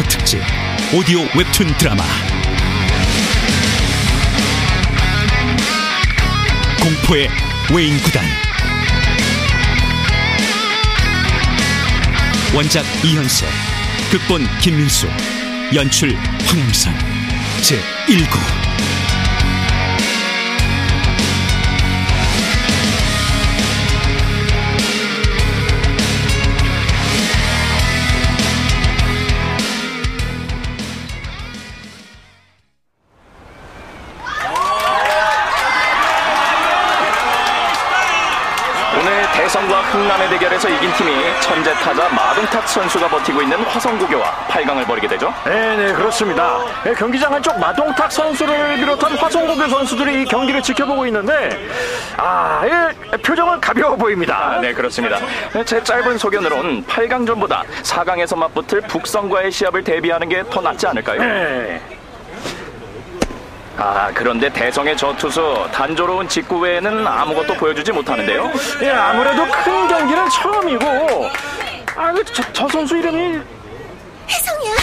K컬처 특집 오디오 웹툰 드라마. 공포의 외인 구단. 원작 이현세 극본 김민수 연출 황영선. 제1구 선수가 버티고 있는 화성고교와 8강을 벌이게 되죠. 네, 네, 그렇습니다. 네, 경기장 한쪽 마동탁 선수를 비롯한 화성고교 선수들이 이 경기를 지켜보고 있는데, 아, 예, 표정은 가벼워 보입니다. 아, 네, 그렇습니다. 제 짧은 소견으론 8강전보다 4강에서 맞붙을 북성과의 시합을 대비하는 게 더 낫지 않을까요? 네. 아, 그런데 대성의 저 투수 단조로운 직구 외에는 아무것도 보여주지 못하는데요. 예, 아무래도 큰 경기는 처음이고, 아, 그 저, 저 선수 이름이 혜성이야.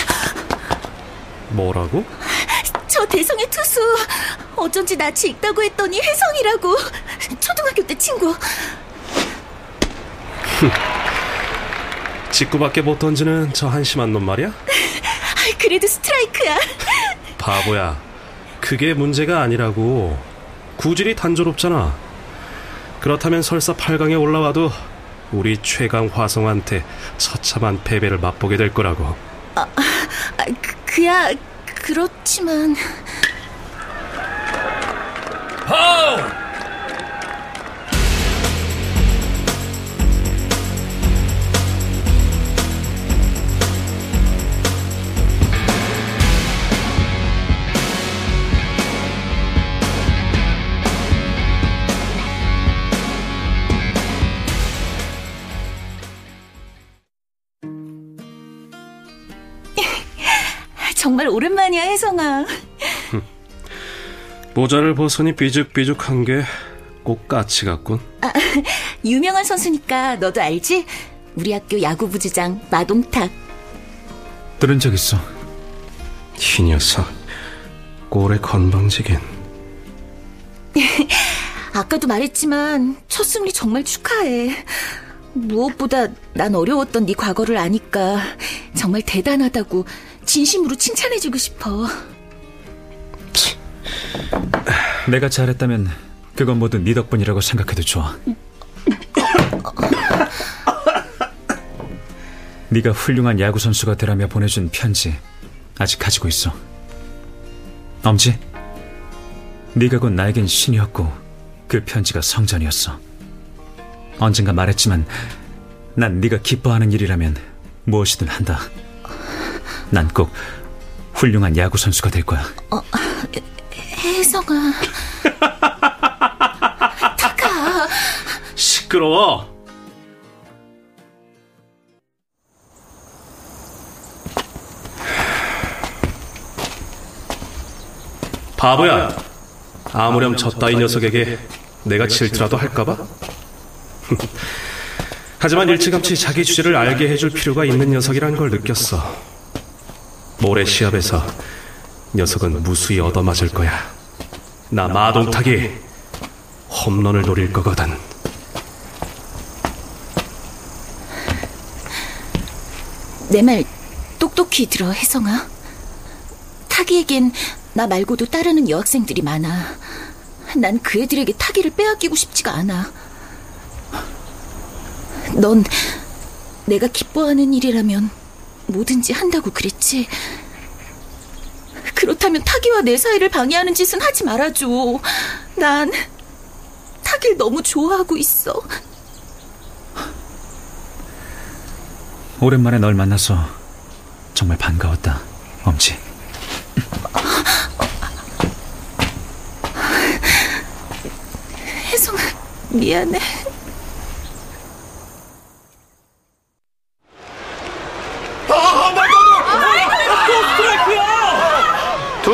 뭐라고? 저 대성의 투수. 어쩐지 낯이 익다고 했더니 혜성이라고. 초등학교 때 친구. 직구밖에 못 던지는 저 한심한 놈 말이야? 그래도 스트라이크야. 바보야. 그게 문제가 아니라고. 구질이 단조롭잖아. 그렇다면 설사 8강에 올라와도 우리 최강 화성한테 처참한 패배를 맛보게 될 거라고. 아, 그, 그야 그렇지만 정말 오랜만이야 혜성아. 모자를 벗으니 삐죽삐죽한 게 꼭 까치 같군. 유명한 선수니까 너도 알지? 우리 학교 야구부주장 마동탁. 들은 적 있어 이 녀석. 꼴에 건방지긴. 아까도 말했지만 첫 승리 정말 축하해. 무엇보다 난 어려웠던 네 과거를 아니까 정말 대단하다고 진심으로 칭찬해주고 싶어. 내가 잘했다면 그건 모두 네 덕분이라고 생각해도 좋아. 네가 훌륭한 야구 선수가 되라며 보내준 편지 아직 가지고 있어. 엄지 네가 곧 나에겐 신이었고 그 편지가 성전이었어. 언젠가 말했지만 난 네가 기뻐하는 일이라면 무엇이든 한다 난 꼭 훌륭한 야구 선수가 될 거야 혜성아. 타카. 시끄러워. 바보야. 아무렴 저 따위 녀석에게 내가 질투라도 할까봐? 하지만 일찌감치 자기 주제를 알게 해줄 필요가 있는 녀석이란 걸 느꼈어. 모레 시합에서 녀석은 무수히 얻어맞을 거야. 나 마동탁이 홈런을 노릴 거거든. 내 말 똑똑히 들어, 혜성아. 타기에겐 나 말고도 따르는 여학생들이 많아. 난 그 애들에게 타기를 빼앗기고 싶지가 않아. 넌 내가 기뻐하는 일이라면 뭐든지 한다고 그랬지. 그렇다면 타기와 내 사이를 방해하는 짓은 하지 말아줘. 난 타기를 너무 좋아하고 있어. 오랜만에 널 만나서 정말 반가웠다, 엄지. 혜성아, 미안해.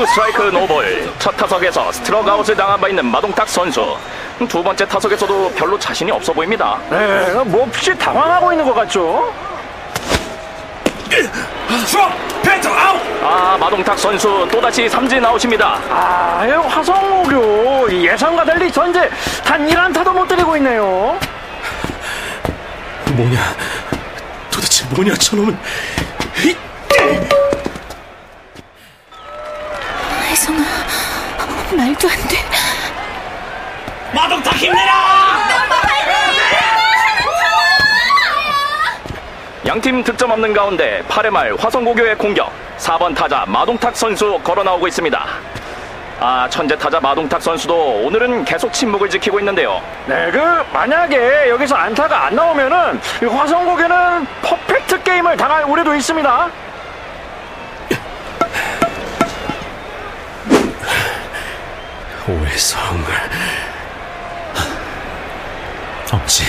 two 스트라이크 no볼 첫 타석에서 스트럭 아웃을 당한 바 있는 마동탁 선수 두 번째 타석에서도 별로 자신이 없어 보입니다 네, 몹시 당황하고 있는 것 같죠? 아, 마동탁 선수 또다시 삼진 아웃입니다. 아, 이 화성오교 예상과 달리 전제 단 1안타도 못 때리고 있네요. 뭐냐? 도대체 뭐냐, 저놈은? 이- 혜성아, 말도 안 돼. 마동탁 힘내라! 양팀 득점 없는 가운데 8회 말 화성고교의 공격 4번 타자 마동탁 선수 걸어 나오고 있습니다. 아 천재 타자 마동탁 선수도 오늘은 계속 침묵을 지키고 있는데요. 네, 그 만약에 여기서 안타가 안 나오면은 이 화성고교는 퍼펙트 게임을 당할 우려도 있습니다. 오해성. 엄지,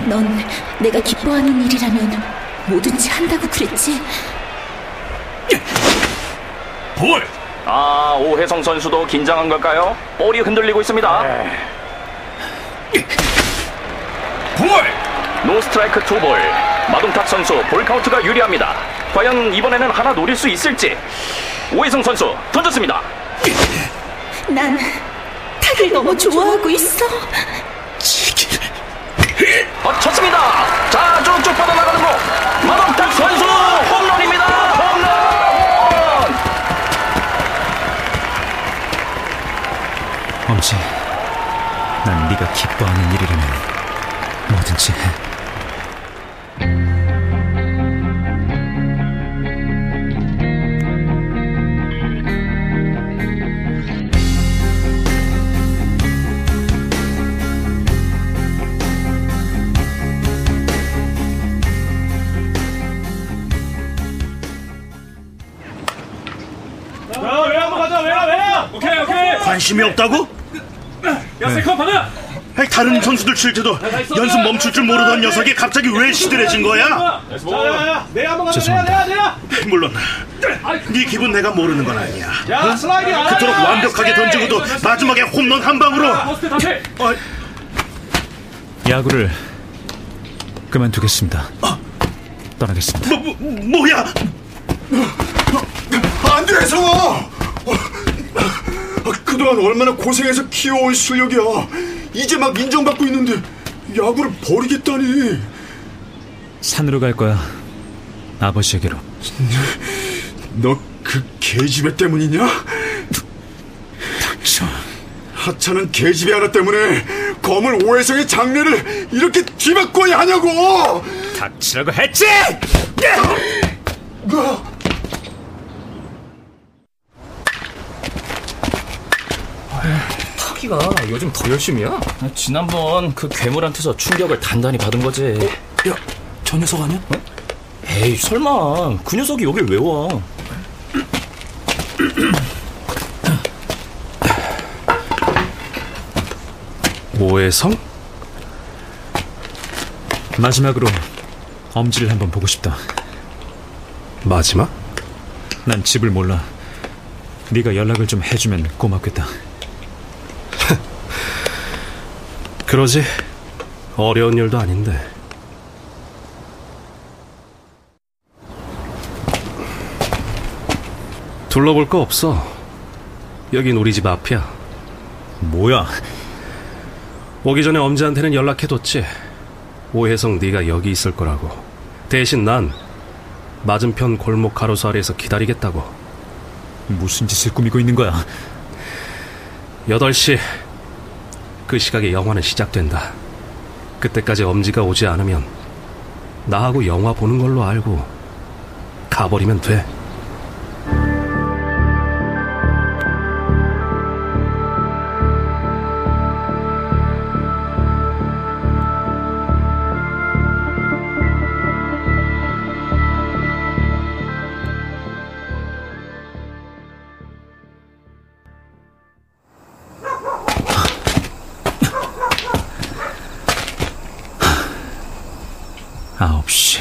넌 내가 기뻐하는 일이라면 뭐든지 한다고 그랬지? 볼! 아 오혜성 선수도 긴장한 걸까요? 볼이 흔들리고 있습니다. 볼! 노 스트라이크 투 볼. 마동탁 선수 볼 카운트가 유리합니다. 과연 이번에는 하나 노릴 수 있을지. 오혜성 선수 던졌습니다. 난 탁을 너무 좋아하고 있어. 어, 쳤습니다. 자, 쭉쭉 뻗어나가는 거. 마동탁 선수 홈런입니다. 홈런. 엄지. 난 네가 기뻐하는 일이라면 뭐든지 해. 관심이 없다고? 아니, 다른 선수들 칠 때도 연습 멈출 줄 모르던 녀석이 갑자기 왜 시들해진 거야? 죄송합니다. 물론 네 기분 내가 모르는 건 아니야. 어? 그토록 완벽하게 던지고도 마지막에 홈런 한 방으로 어, 야구를 그만두겠습니다. 떠나겠습니다. 뭐, 뭐, 뭐야? 안 돼, 성아! 그동안 얼마나 고생해서 키워온 실력이야. 이제 막 인정받고 있는데 야구를 버리겠다니. 산으로 갈 거야. 아버지에게로. 너그 계집애 때문이냐? 저, 하찮은 계집애 하나 때문에 검을 오해성의 장례를 이렇게 뒤바꿔야 하냐고! 닥치라고 했지! 타기가 요즘 더 열심이야? 지난번 그 괴물한테서 충격을 단단히 받은 거지. 야, 저 녀석 아니야? 에이, 설마. 그 녀석이 여길 왜 와? 오해성? 마지막으로 엄지를 한번 보고 싶다. 마지막? 난 집을 몰라. 네가 연락을 좀 해주면 고맙겠다. 그러지. 어려운 일도 아닌데. 둘러볼 거 없어. 여긴 우리 집 앞이야. 뭐야? 오기 전에 엄지한테는 연락해뒀지. 오해성 네가 여기 있을 거라고. 대신 난 맞은편 골목 가로수 아래에서 기다리겠다고. 무슨 짓을 꾸미고 있는 거야? 8시. 그 시각에 영화는 시작된다. 그때까지 엄지가 오지 않으면 나하고 영화 보는 걸로 알고 가버리면 돼. 아홉 시.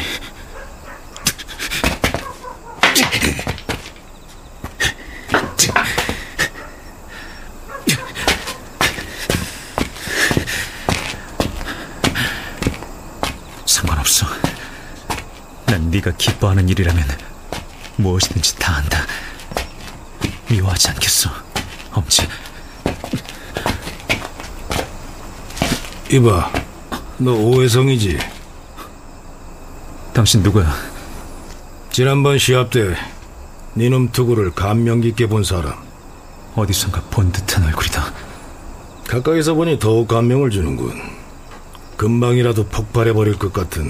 상관없어. 난 네가 기뻐하는 일이라면 무엇이든지 다 한다. 미워하지 않겠어, 엄지. 이봐, 너 오해성이지? 당신 누구야? 지난번 시합 때 니놈 투구를 감명 깊게 본 사람. 어디선가 본 듯한 얼굴이다. 가까이서 보니 더욱 감명을 주는군. 금방이라도 폭발해버릴 것 같은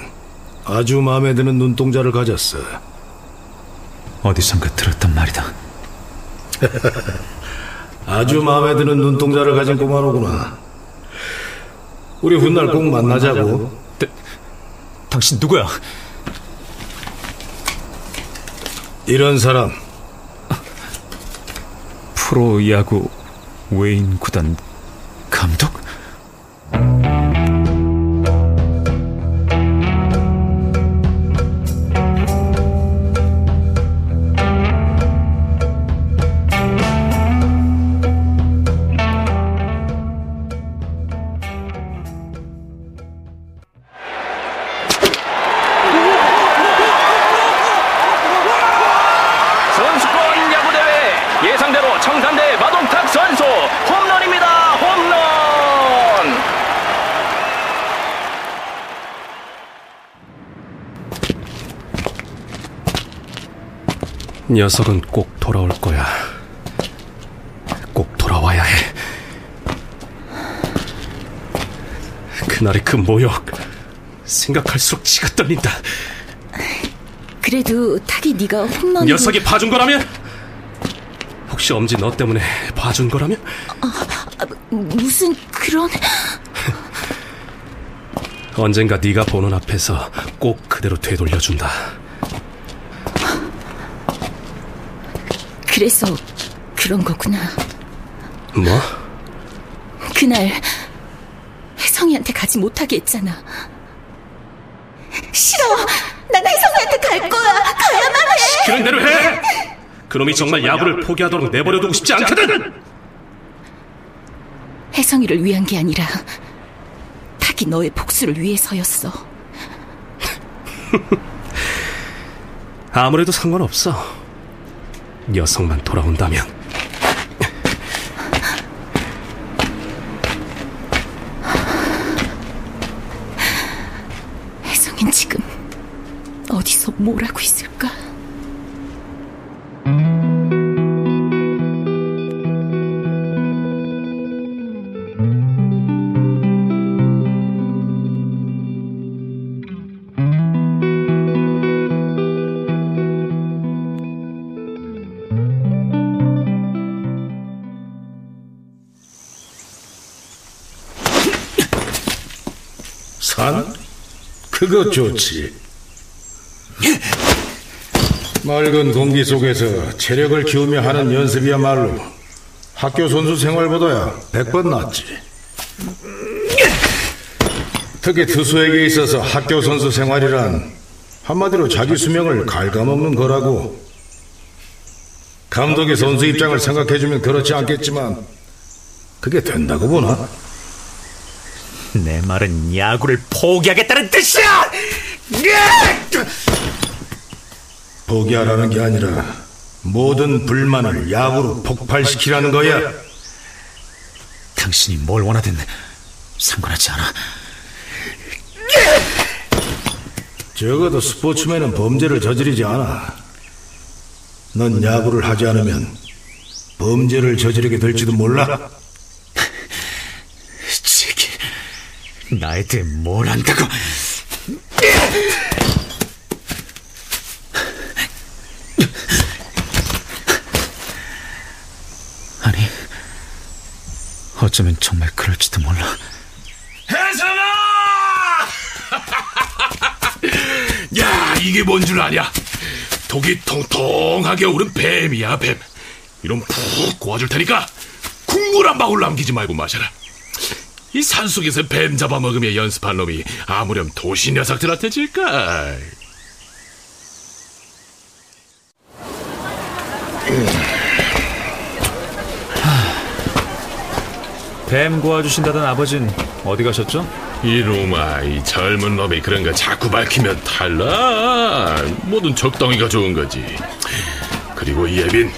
아주 마음에 드는 눈동자를 가졌어. 어디선가 들었단 말이다. 아주 마음에 드는 눈동자를 가진 꼬마로구나. 우리 훗날 꼭 만나자고. 당신 누구야? 이런 사람 프로야구 외인 구단 감독? 녀석은 꼭 돌아올 거야. 꼭 돌아와야 해. 그날의 그 모욕 생각할수록 치가 떨린다. 그래도 타기 네가 홈런으로 녀석이 봐준 거라면? 혹시 엄지 너 때문에 봐준 거라면? 아, 무슨 그런 언젠가 네가 보는 앞에서 꼭 그대로 되돌려준다. 그래서 그런 거구나. 뭐? 그날 혜성이한테 가지 못하게 했잖아. 싫어. 난 혜성이한테 갈 거야. 가야만 해. 그런 대로 해! 그놈이 정말 야구를 포기하도록 내버려두고 싶지 않거든! 혜성이를 위한 게 아니라 타기 너의 복수를 위해서였어. 아무래도 상관없어. 녀석만 돌아온다면. 혜성인 지금 어디서 뭘 하고 있을까? 그거 좋지. 맑은 공기 속에서 체력을 키우며 하는 연습이야말로 학교 선수 생활보다야 백 번 낫지. 특히 투수에게 있어서 학교 선수 생활이란 한마디로 자기 수명을 갉아먹는 거라고. 감독이 선수 입장을 생각해주면 그렇지 않겠지만 그게 된다고 보나? 내 말은 야구를 포기하겠다는 뜻이야! 포기하라는 게 아니라 모든 불만을 야구로 폭발시키라는 거야. 당신이 뭘 원하든 상관하지 않아. 적어도 스포츠맨은 범죄를 저지르지 않아. 넌 야구를 하지 않으면 범죄를 저지르게 될지도 몰라. 제기, 나에 대해 뭘 안다고? 아니, 어쩌면 정말 그럴지도 몰라. 혜성아! 야, 이게 뭔 줄 아냐? 독이 통통하게 오른 뱀이야, 뱀. 이런 푹 구워줄 테니까 국물 한 방울 남기지 말고 마셔라. 이 산속에서 뱀 잡아먹으며 연습한 놈이 아무렴 도시 녀석들한테 질까? 뱀 구워주신다던 아버진 어디 가셨죠? 이놈아, 이 젊은 놈이 그런 거 자꾸 밝히면 탈락. 뭐든 적당히가 좋은 거지. 그리고 이 예빈,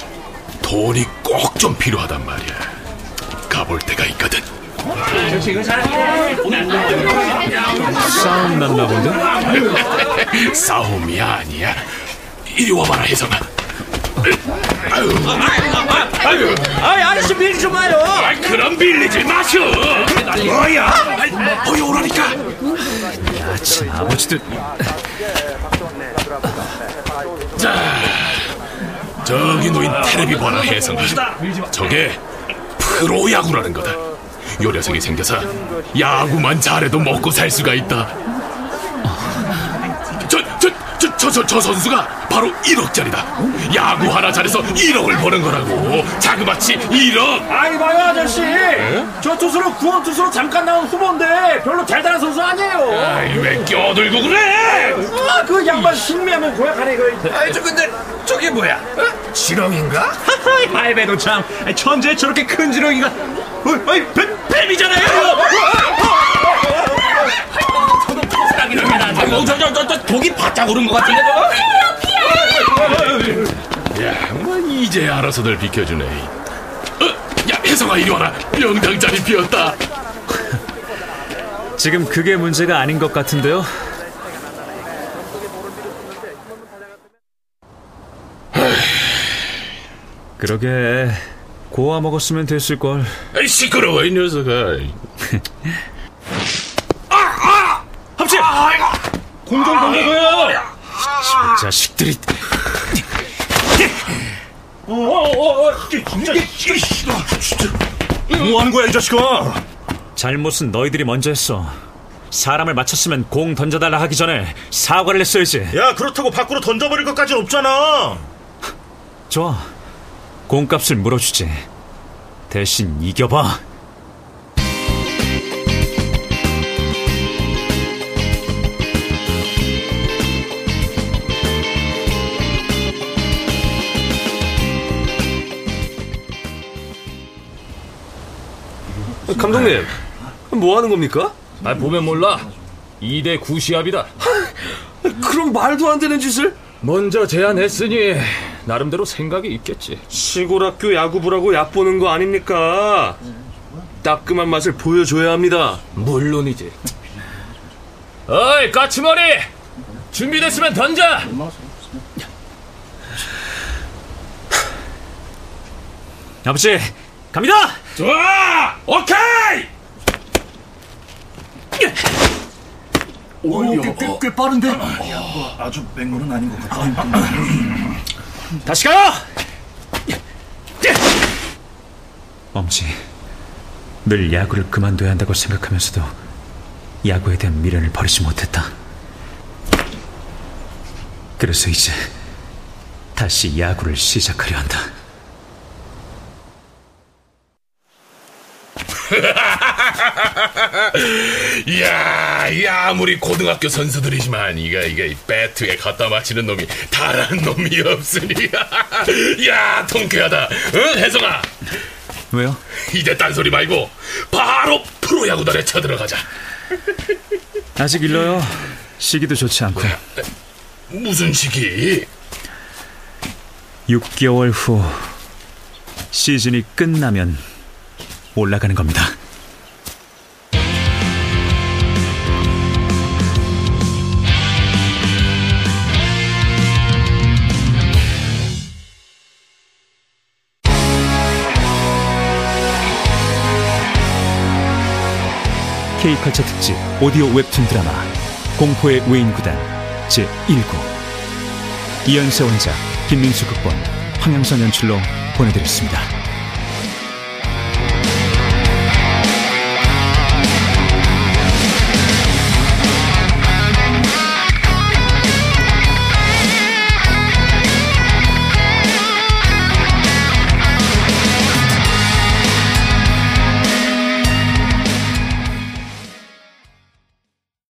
돈이 꼭 좀 필요하단 말이야. 가볼 때가 있거든. 싸움 났나 본데? 싸움이 아니야. 이리 와봐라, 혜성아. 아유, 아유, 아이 아저씨 밀좀 와요. 아이, 그럼 빌리지 마쇼. 뭐야? 아이, 어이 오라니까. 참, 아버지도 자, 저기 놓인 테레비 봐라, 혜성아. 저게 프로야구라는 거다. 요 녀석이 생겨서 야구만 잘해도 먹고 살 수가 있다. 저, 저, 저, 선수가 바로 1억짜리다. 야구 하나 잘해서 1억을 버는 거라고. 자그마치 1억. 아이 봐요 아저씨. 저 투수로 구원 투수로 잠깐 나온 후보인데 별로 대단한 선수 아니에요. 아이, 왜 껴들고 그래? 아, 그 양반 승리하면 고약하네 그. 아이 저 근데 저게 뭐야? 어? 지렁인가? 할배도 참 천재 저렇게 큰 지렁이가. 어, 아이 뱀 뱀이잖아요. 아이고 저저 저 저, 독이 바짝 오른 것 같은데 저거? 야, 뭐 이제 알아서들 비켜주네. 어, 야, 혜성아 이리 와라. 명당자리 비었다. 지금 그게 문제가 아닌 것 같은데요? 그러게 고아 먹었으면 됐을 걸. 시끄러워 이 녀석아. 공정 공격이에요. 자식들이 어 어어 진짜 뭐 하는 거야 이 자식아? 잘못은 너희들이 먼저 했어. 사람을 맞췄으면 공 던져달라 하기 전에 사과를 했어야지. 야 그렇다고 밖으로 던져버릴 것까진 없잖아. 좋아. 공값을 물어주지. 대신 이겨봐. 감독님, 뭐 하는 겁니까? 아 보면 몰라. 2대 9 시합이다. 그럼 말도 안 되는 짓을? 먼저 제안했으니 나름대로 생각이 있겠지. 시골 학교 야구부라고 얕보는 거 아닙니까? 따끔한 맛을 보여줘야 합니다. 물론이지. 어이 까치머리 준비됐으면 던져. 아버지, 갑니다! 좋아, 오케이. 꽤, 꽤 빠른데? 아주 맹물은 아닌 것 같아. 다시 가요! 엄지, 늘 야구를 그만둬야 한다고 생각하면서도 야구에 대한 미련을 버리지 못했다. 그래서 이제 다시 야구를 시작하려 한다. 이야, 이 아무리 고등학교 선수들이지만 이가 이게 이 배트에 갖다 맞히는 놈이 다른 놈이 없으니. 야, 통쾌하다. 응, 혜성아. 왜요? 이제 딴소리 말고 바로 프로야구단에 쳐들어가자. 아직 일러요. 시기도 좋지 않고. 무슨 시기? 6개월 후 시즌이 끝나면 올라가는 겁니다. K컬처 특집 오디오 웹툰 드라마 공포의 외인 구단 제1구 이연세 원작 김민수 극본 황영선 연출로 보내드렸습니다.